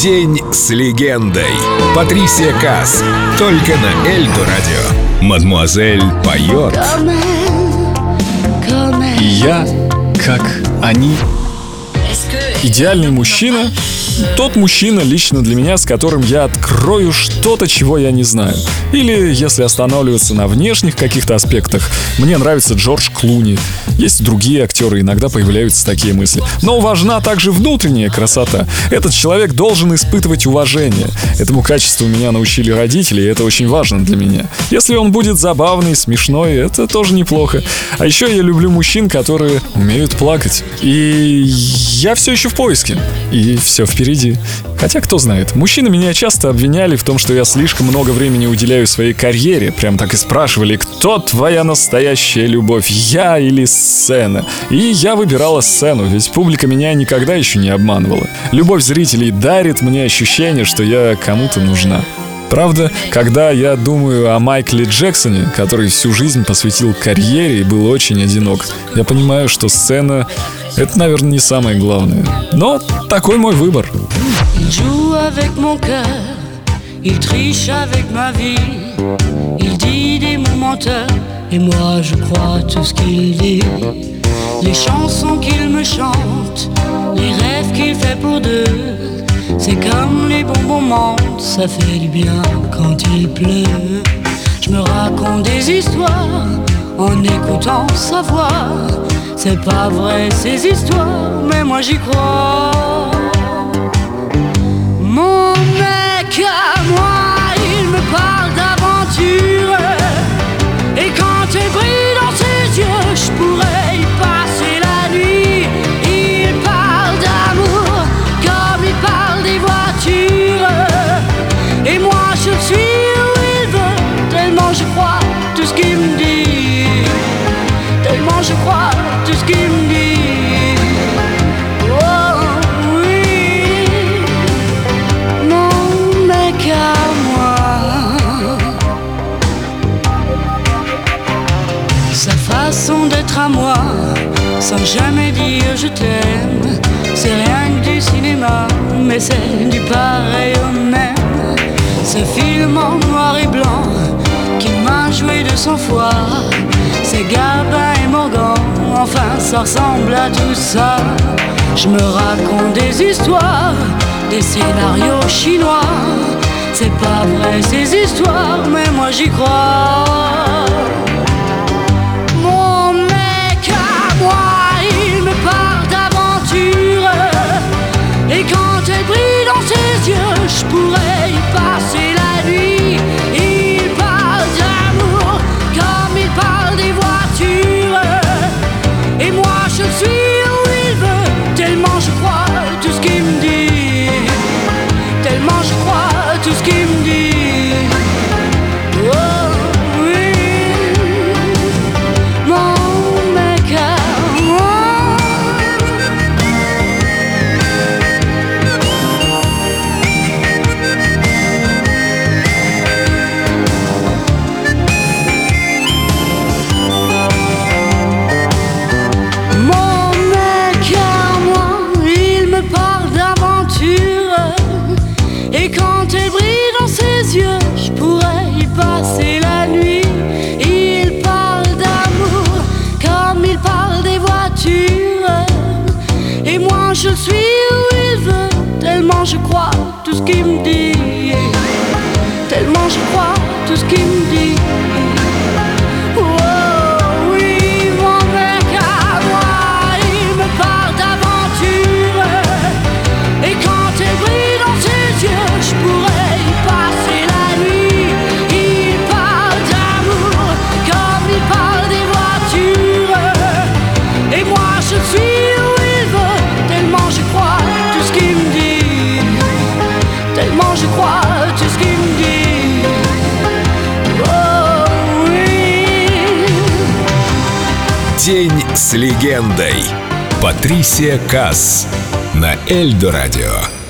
День с легендой. Патрисия Кас. Только на Эльдо радио. Мадмуазель поет. И я, как они. Идеальный мужчина тот мужчина лично для меня, с которым я открою что-то, чего я не знаю. Или, если останавливаться на внешних каких-то аспектах, мне нравится Джордж Клуни. Есть другие актеры, иногда появляются такие мысли. Но важна также внутренняя красота. Этот человек должен испытывать уважение. Этому качеству меня научили родители, и это очень важно для меня. Если он будет забавный, смешной, это тоже неплохо. А еще я люблю мужчин, которые умеют плакать. И я все еще в поиске. И все впереди впереди. Хотя, кто знает, мужчины меня часто обвиняли в том, что я слишком много времени уделяю своей карьере. Прям так и спрашивали, кто твоя настоящая любовь, я или сцена? И я выбирала сцену, ведь публика меня никогда еще не обманывала. Любовь зрителей дарит мне ощущение, что я кому-то нужна. Правда, когда я думаю о Майкле Джексоне, который всю жизнь посвятил карьере и был очень одинок, я понимаю, что сцена — это, наверное, не самое главное. Но такой мой выбор. Il triche avec ma vie, il dit des mots menteurs, et moi je crois tout ce qu'il dit. Les chansons qu'il me chante, les rêves qu'il fait pour deux, C'est comme les bons moments, ça fait du bien quand il pleut. Je me raconte des histoires en écoutant sa voix. C'est pas vrai ces histoires, mais moi j'y crois. D'être à moi, sans jamais dire je t'aime, c'est rien que du cinéma, mais c'est du pareil au même. Ce film en noir et blanc qui m'a joué de son foi, c'est Gabin et Morgan, enfin ça ressemble à tout ça. Je me raconte des histoires, des scénarios chinois. C'est pas vrai ces histoires, mais moi j'y crois. Elle brille dans ses yeux, je pourrais roi, tout ce qui me dit. День с легендой. Патрисия Кас. На Эльдо радио.